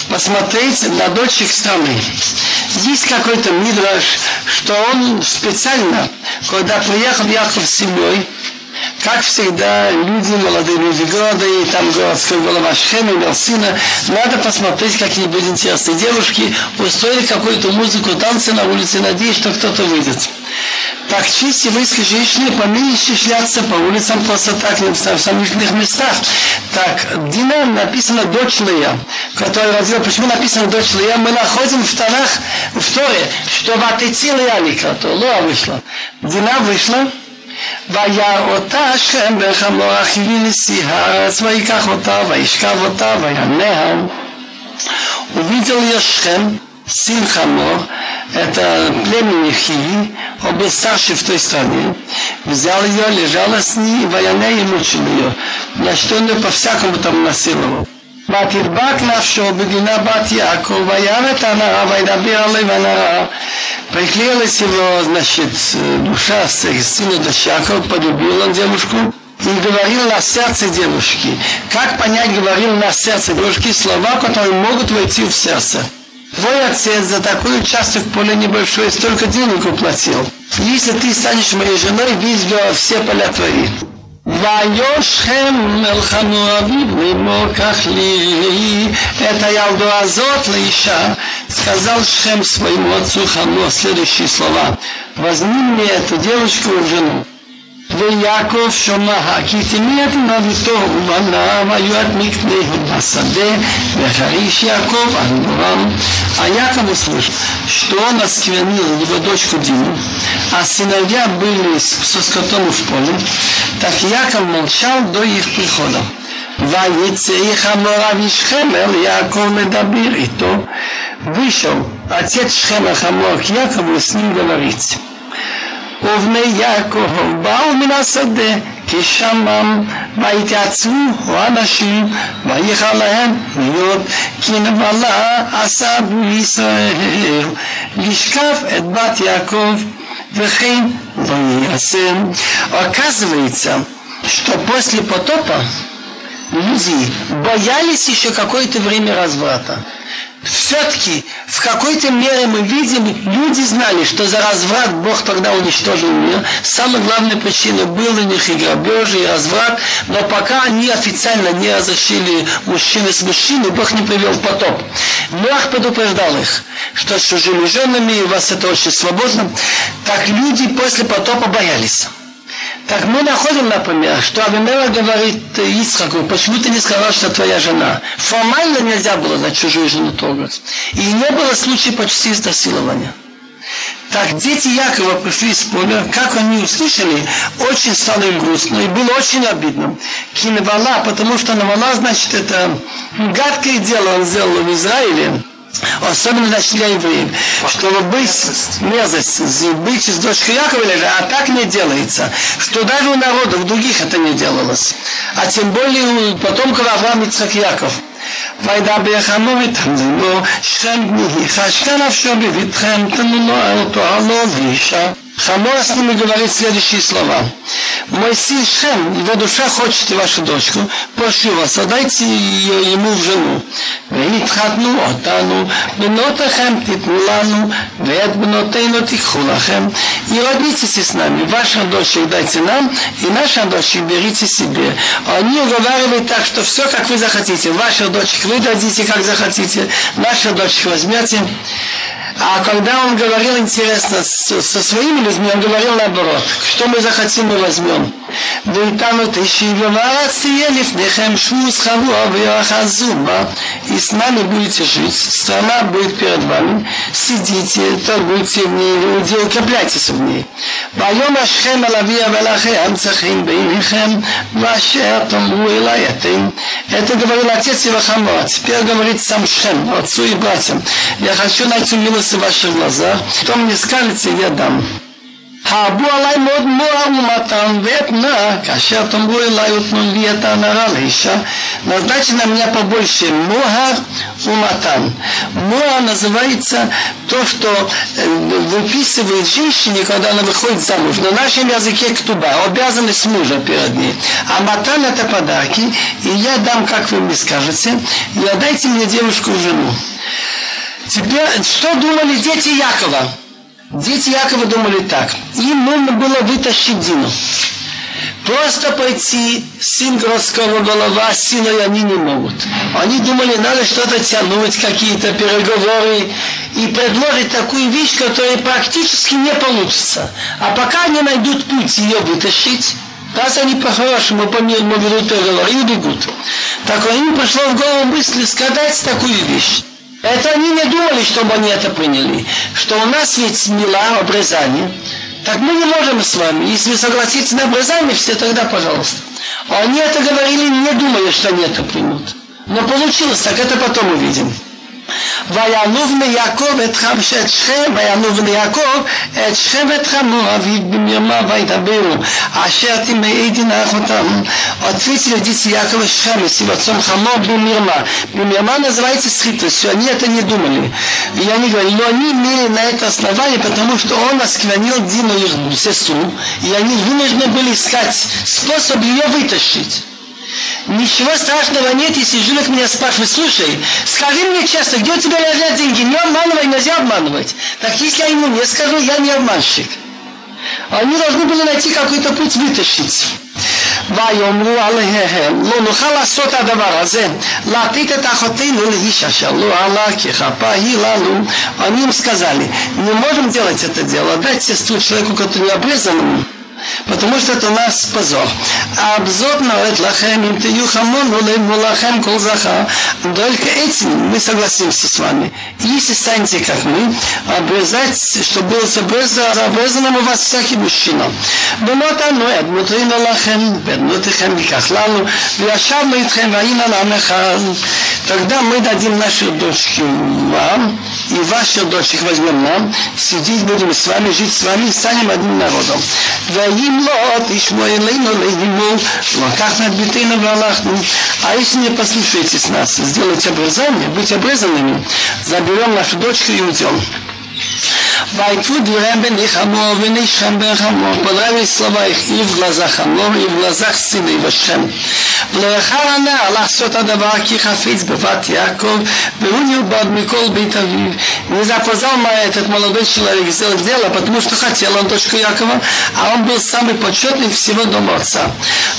[SPEAKER 1] посмотреть на дочь их страны. Есть какой-то мидраж, что он специально, когда приехал Яков с семьей, как всегда, люди, молодые люди города, и там городской голова Шхем имел сына, надо посмотреть какие-нибудь интересные девушки, устроили какую-то музыку, танцы на улице, надеюсь, что кто-то выйдет. Так чисти еврейские женщины поменьше шляться по улицам просто так, в самих местах. Так, Дина написано дочь Лея, которая родила. Почему написано дочь Лея? Мы находим в Танах, в Торе, что в Атыци Лея то Лоа вышла. Дина вышла, וירא אותה השכם בחמור אחיו נשיא הארץ ויקח אותה וישכב אותה וינע увидел ее Шхем, сын Хамор, это племени Хиви, он был старший в той стране, взял ее, лежала с ней, военные и мучил ее. Значит, он ее по-всякому там насиловал. ותדבק נפשו בגינה בת יעקב, וירא הנערה וידבר עליו הנערה. Приклеилась его, значит, душа сына дочь Яков, полюбил он девушку и говорил на сердце девушки. Как понять, говорил на сердце девушки слова, которые могут войти в сердце. Твой отец за такой участок в поле небольшое столько денег уплатил. Если ты станешь моей женой, весь все поля твои. Вайошхем Элхануавив Лимокахли. Это Ялду Азот Лаиша сказал Шхем своему отцу Хану следующие слова. Возьми мне эту девочку в жену. ויעקב שומעה כי תמי את נביתו ובניו היו את מקניהו בשדה וחריש יעקב על מורם А Яков услышал, что он осквернил его дочку Дину, а сыновья были со скотом в поле, так Яков молчал до их прихода. ויצא חמור אבישכם אל יעקב מדבר איתו. Вышел отец Шхема Хамор к Якову с ним говорить. ובני יעקב באו מן השדה כשמם ויתייצבו האנשים ויכל להם להיות כי נבלה עשה בישראל לשכב את בת יעקב וכן לא יעשה. Оказывается, что после потопа люди боялись еще какое-то время разврата все-таки в какой-то мере мы видим, люди знали, что за разврат Бог тогда уничтожил мир. Самая главная причина была у них и грабежи, и разврат, но пока они официально не разрешили мужчины с мужчиной, Бог не привел потоп. Нах предупреждал их, что с чужими женами у вас это очень свободно. Так люди после потопа боялись. Так мы находим, например, что Авимела говорит Ицхаку, почему ты не сказал, что твоя жена? Формально нельзя было на чужую жену трогать. И не было случая почти изнасилования. Так дети Якова пришли из поля, как они услышали, очень стало им грустно и было очень обидно. Киневала, потому что навала, значит, это гадкое дело он сделал в Израиле особенно значит для евреев, чтобы быть мерзость, быть с дочкой Якова, а так не делается, что даже у народов других это не делалось, а тем более у потомков Авраам Ицхак Яков. וידבר חמור איתם לאמור שכם בני חשקה נפשו בביתכם תנו לו אותו הלא ואישה Шамуа с ними говорит следующие слова. «Мой сын Шем, его душа хочет вашу дочку, прошу вас, отдайте ее ему в жену. Витхатну отану, бнотахем титмулану, вет бнотейну тихулахем. И роднитесь с нами, ваша дочь дайте нам, и наша дочь берите себе». Они уговаривают так, что все, как вы захотите. ваша дочь вы дадите, как захотите, наша дочь возьмете. А когда он говорил, интересно, с, со своими людьми, он говорил наоборот. Что мы захотим, мы возьмем. ואיתנו תשיבו בארץ תהיה לפניכם шмус חבוע וירחה зуба. И с нами будете жить, страна будет перед вами, сидите, торгуйте в ней, укрепляйтесь в ней. והיום אשכם על אביה ולכם צריכים בעיניכם, ואשר תאמרו אלי אתם. Это говорил отец Ивахама, теперь говорит сам Шхем, отцу и братьям. Я хочу найти милость в ваших глазах, что мне скажете, я дам. העבו עליי מאוד מוהר ומתן ואתנה, כאשר תאמרו אליי ותנו לי את הנערה לאישה, назначено меня побольше муар уматан. Муар называется то, что выписывает женщине, когда она выходит замуж. На нашем языке ктуба, обязанность мужа перед ней. А матан это подарки, и я дам, как вы мне скажете, и отдайте мне девушку в жену. Теперь, что думали дети Якова? Дети Якова думали так. Им нужно было вытащить Дину. Просто пойти, сын городского голова, силой они не могут. Они думали, надо что-то тянуть, какие-то переговоры и предложить такую вещь, которая практически не получится. А пока они найдут путь ее вытащить, раз они по-хорошему по миру ведут переговоры и убегут. Так им пришло в голову мысль сказать такую вещь. Это они не думали, чтобы они это приняли. Что у нас есть мила, обрезание. Так мы не можем с вами. Если согласитесь на обрезание, все тогда, пожалуйста. А они это говорили, не думая, что они это примут. Но получилось так, это потом увидим. וינוב ליעקב את חם את שכם, וינוב ליעקב את שכם ואת חמו אביו במרמה וידברו, אשר תמאי דינך אותם. Ответили дети Якова Шхам с его отцом Хамо Бимирма. Бимирма называется схитростью, они это не думали. И они говорили, но они имели на это основание, потому что он осквернил Дину их сестру, и они вынуждены были искать способ ее вытащить. Ничего страшного нет, если жулик меня спрашивает, слушай, скажи мне честно, где у тебя лежат деньги? Не обманывай, нельзя обманывать. Так если я ему не скажу, я не обманщик. Они должны были найти какой-то путь вытащить. ויאמרו עליהם, לא נוכל לעשות הדבר הזה, לתת את אחותינו לאיש אשר לא עלה כי ככפה היא לנו. Они им сказали, не можем делать это дело, дать сестру человеку, который обрезанному, потому что это у нас позор. Обзор навет лахем, им тию хамон, лахем кол заха. Только этим мы согласимся с вами. Если станете как мы, обрезать, чтобы был обрезанным у вас всякий мужчина. בנות אנו אדמותינו לכם, בנותיכם ייקח לנו, וישבנו איתכם והיינו לעם אחד. Тогда мы дадим наши дочки вам, и ваших дочек возьмем нам, сидеть будем с вами, жить с вами, и станем одним народом. ואם לא תשמעו אלינו לאימו, לקחת את ביתנו והלכנו. А если не послушаетесь нас, сделать обрезание, быть обрезанными, заберем нашу дочку и уйдем. Вайтву дверем бен хамо, венишем бен хамо. Понравились слова их и в глазах хамо, и в глазах сына его Шем. ולאחר הנער לעשות הדבר כי חפיץ בבת יעקב והוא נלבד מכל בית אביו. Не запоздал этот молодой человек сделать дело, потому что хотел он дочку Якова, а он был самый почетный всего дома отца.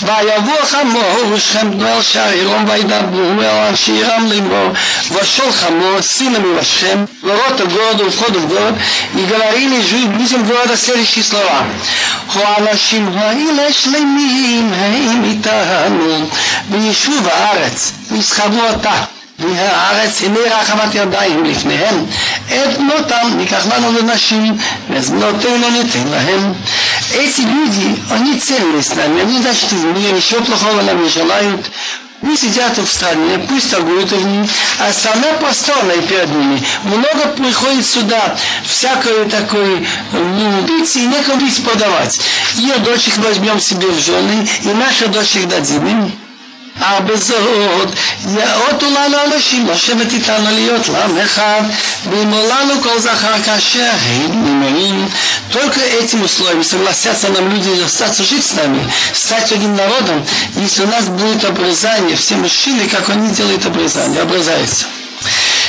[SPEAKER 1] ויבוא חמור ושכם דואל שער עירום וידברו אל אנשי עירם לאמור вошел חמור, сыном его Шем, ворота города, у входа в город, и говорили людям города следующие слова. האנשים האלה שלמים הם איתנו ביישוב הארץ, ויסחבו אותה. והארץ הנה רחבת ידיים לפניהם, את בנותם ניקח לנו לנשים, ואת בנותינו ניתן להם. Эти люди, они целились с нами, они значит, мне ничего плохого нам не желают, Пусть сидят в стране, пусть торгуют ней, а страна просторная перед ними. Много приходит сюда всякой такой ну, бить и некому бить подавать. Ее дочек возьмем себе в жены, и наши дочек дадим им. А בזאת יאותו לנו אנשים לשבת איתנו להיות לעם אחד וימו לנו כל זכר כאשר הם נמרים только этим условием согласятся нам люди остаться жить с нами, стать одним народом, если у нас будет обрезание, все мужчины, как они делают обрезание, обрезаются.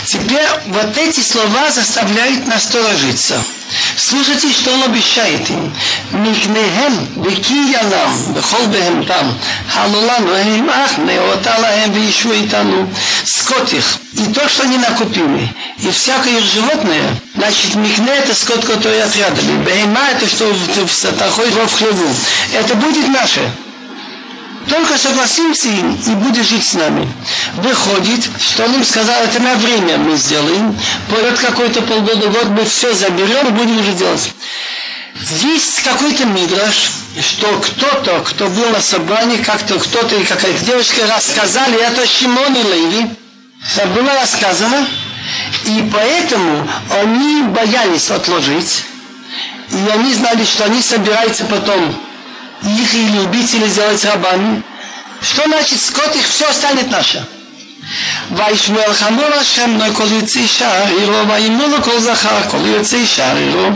[SPEAKER 1] Теперь вот эти слова заставляют насторожиться. Слушайте, что он обещает им. Микнехем бекиялам, бехол бехем там, халулану эйм ахне, оталаем вишу и тану, скот их, и то, что они накупили, и всякое животное, значит, микне это скот, который отрядами, бейма это, что в сатахой, в хлеву, это будет наше. Только согласимся им и будет жить с нами. Выходит, что он им сказал, это на время мы сделаем, пройдет какой-то полгода, год, мы все заберем и будем уже делать. Есть какой-то мидраш, что кто-то, кто был на собрании, как-то кто-то или какая-то девочка рассказали, это Шимон и Леви. Было рассказано, и поэтому они боялись отложить, и они знали, что они собираются потом их или убить, или сделать рабами. Что значит скот их все станет наше? וישמעאל חמור השם נו כל יוצאי שער עירו וימנו לו כל זכר כל יוצאי שער עירו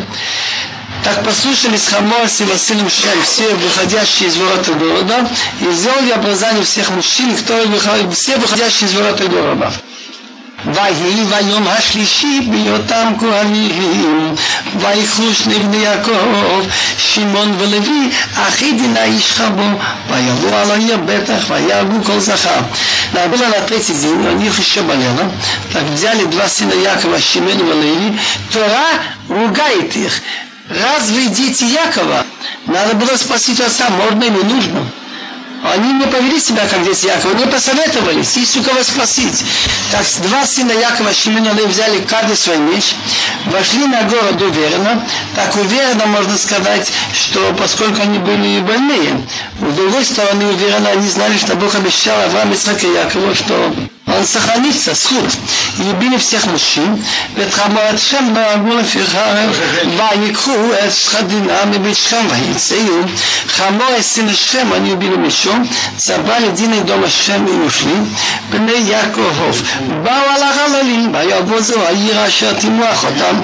[SPEAKER 1] так послушали с Хамор с его сыном Шем, все выходящие из ворота города, и сделали обрезание всех мужчин, которые выходят, все выходящие из ворота города. ויהי ביום השלישי בהיותם כהנים, ויקחו שני בני יעקב, שמעון ולוי, אחי דינה איש חבו, ויבואו על העיר בטח, ויהרגו כל זכר. Было на третий день, у них еще болело. Так взяли два сына Якова, Шимон и Леви. Тора ругает их. Разве дети Якова? Надо было спросить отца, можно или нужно? Они не повели себя, как дети Якова, не посоветовались, есть у кого спросить. Так два сына Якова, Шимена, взяли каждый свой меч, вошли на город уверенно. Так уверенно можно сказать, что поскольку они были больные, с другой стороны уверенно они знали, что Бог обещал Авраам, Исаак и Якову, что он сохранится, суд. Любили всех мужчин. ותחמורתכם נהגו לפיכם, ויקחו את שכדינה מביתכם ויצאו. חמור עשין השם, они убили мечом, забрали Дина дома Шем и ушли. בני יעקב באו על החללים, ויבוזו העיר אשר תמרח אותם.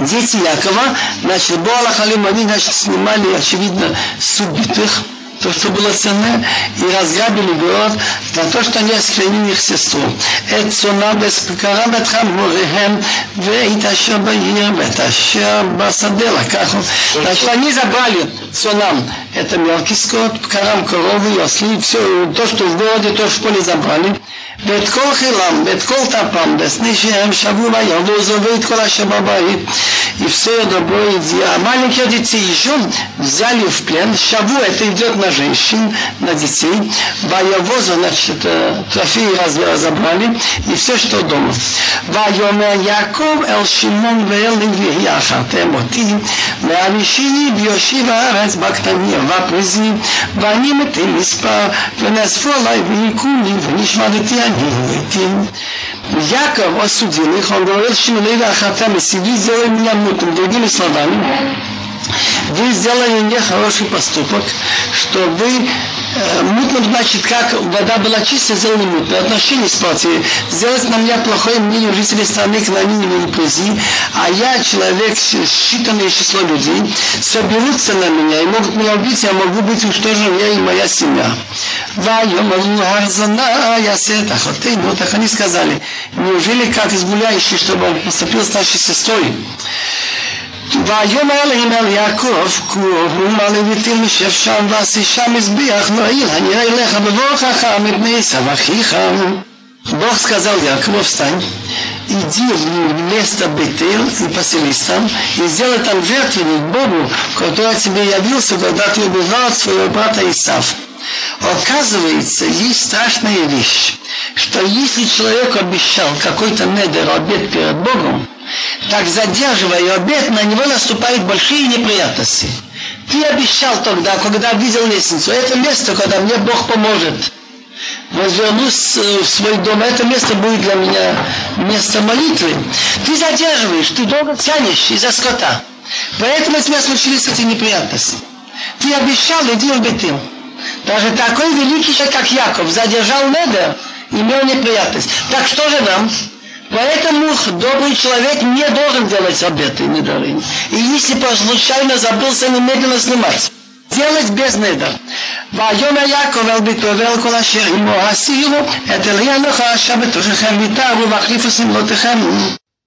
[SPEAKER 1] Дети Якова, значит, Боала Халим, они, значит, снимали, очевидно, с убитых, то, что было ценно, и разграбили город за то, что они осквернили их сестру. Это цена беспокара бетхам горехем, вейт ашер баир, вейт ашер басадела. Так что они забрали цонам. Это мелкий скот, карам, коровы, осли, все, то, что в городе, то, что в поле забрали. ואת כל חילם, ואת כל טפם, בסני שהם שבו ויבוזו ואת כל אשר бабаи и все добро и А маленькие детей еще взяли в плен. Шаву это идет на женщин, на детей. Ваявоза, значит, трофеи разобрали. И все, что дома. ויאמר יעקב אל שמעון ואל לוי יחרתם אותי מהראשיני ביושיב הארץ בקטניה והפריזים ואני מתים מספר ונאספו עליי והיכוני ונשמדתי праведником. Яков осудил их, он говорил, что Лева Ахатам, сиди, сделай меня мутным. Другими словами, вы сделали нехороший поступок, что вы мутным значит, как вода была чистая, сделали мутным. Отношения испортили. Сделать на меня плохое мнение жителей страны к нами не прези, а я человек, считанное число людей, соберутся на меня и могут меня убить, я могу быть уничтожен, я и моя семья. я Ну, так они сказали, неужели как изгуляющий, чтобы он поступил с нашей сестрой? ויאמר אלוהים אל יעקב, קום הלוויתים ישב שם ועשי שם מזבח נועיל, הנראה אליך בבורכך מפני עשיו אחיך. Бог сказал Якову, встань, иди в место Бетел и поселись там, и сделай там жертвенник Богу, который тебе явился, когда ты убивал своего брата Исав. Оказывается, есть страшная вещь, что если человек обещал какой-то недер обед перед Богом, так задерживая обед, на него наступают большие неприятности. Ты обещал тогда, когда видел лестницу, это место, когда мне Бог поможет. Возвернусь в свой дом, это место будет для меня место молитвы. Ты задерживаешь, ты долго тянешь из-за скота. Поэтому у меня случились эти неприятности. Ты обещал, иди в Бетим. Даже такой великий человек, как Яков, задержал Недер, имел неприятность. Так что же нам? Поэтому добрый человек не должен делать обеты и недары. И если по случайно забылся, немедленно снимать. Делать без недar. ויאמר יעקב אל ביתו ואל כל אשר עמו הסירו את אליה נוחה אשר בתוככם ויתרו והחליפו שמלותיכם